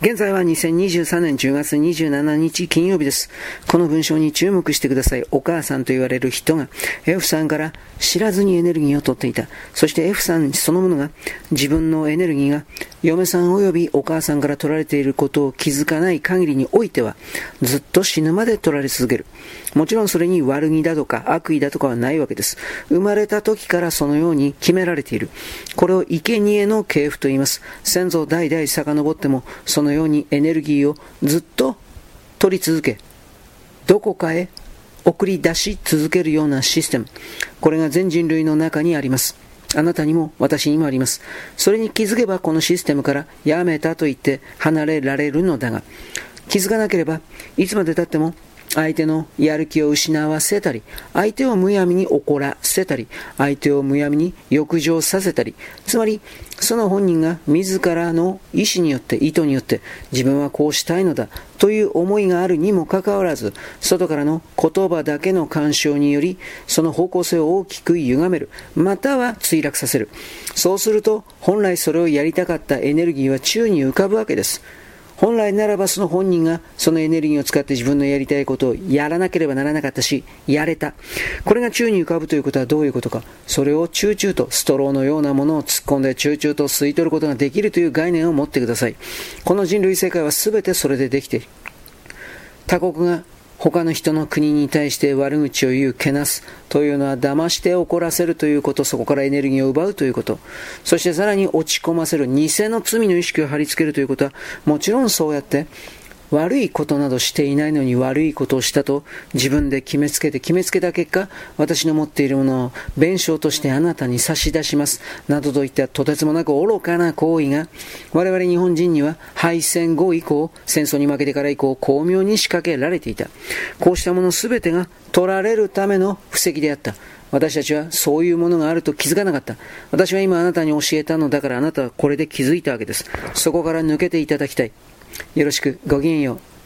現在は2023年10月27日金曜日です。この文章に注目してください。お母さんと言われる人が F さんから知らずにエネルギーを取っていた。そして F さんそのものが自分のエネルギーが嫁さん及びお母さんから取られていることを気づかない限りにおいてはずっと死ぬまで取られ続ける。もちろんそれに悪気だとか悪意だとかはないわけです。生まれた時からそのように決められている。これを生贄の系譜と言います。先祖代々遡ってもそののようにエネルギーをずっと取り続け、どこかへ送り出し続けるようなシステム。これが全人類の中にあります。あなたにも私にもあります。それに気づけばこのシステムからやめたと言って離れられるのだが、気づかなければいつまでたっても相手のやる気を失わせたり、相手をむやみに怒らせたり、相手をむやみに欲情させたり、つまり、その本人が自らの意思によって、意図によって、自分はこうしたいのだ、という思いがあるにもかかわらず、外からの言葉だけの干渉により、その方向性を大きく歪める、または墜落させる。そうすると、本来それをやりたかったエネルギーは宙に浮かぶわけです。本来ならばその本人がそのエネルギーを使って自分のやりたいことをやらなければならなかったし、やれた。これが宙に浮かぶということはどういうことか。それをチューチューとストローのようなものを突っ込んでチューチューと吸い取ることができるという概念を持ってください。この人類世界は全てそれでできている。他国が他の人の国に対して悪口を言う、けなすというのは騙して怒らせるということ、そこからエネルギーを奪うということ、そしてさらに落ち込ませる、偽の罪の意識を貼り付けるということは、もちろんそうやって悪いことなどしていないのに悪いことをしたと自分で決めつけて決めつけた結果、私の持っているものを弁償としてあなたに差し出します。などといったとてつもなく愚かな行為が、我々日本人には敗戦後以降、戦争に負けてから以降、巧妙に仕掛けられていた。こうしたもの全てが取られるための布石であった。私たちはそういうものがあると気づかなかった。私は今あなたに教えたのだからあなたはこれで気づいたわけです。そこから抜けていただきたい。よろしく、ごきげんよう。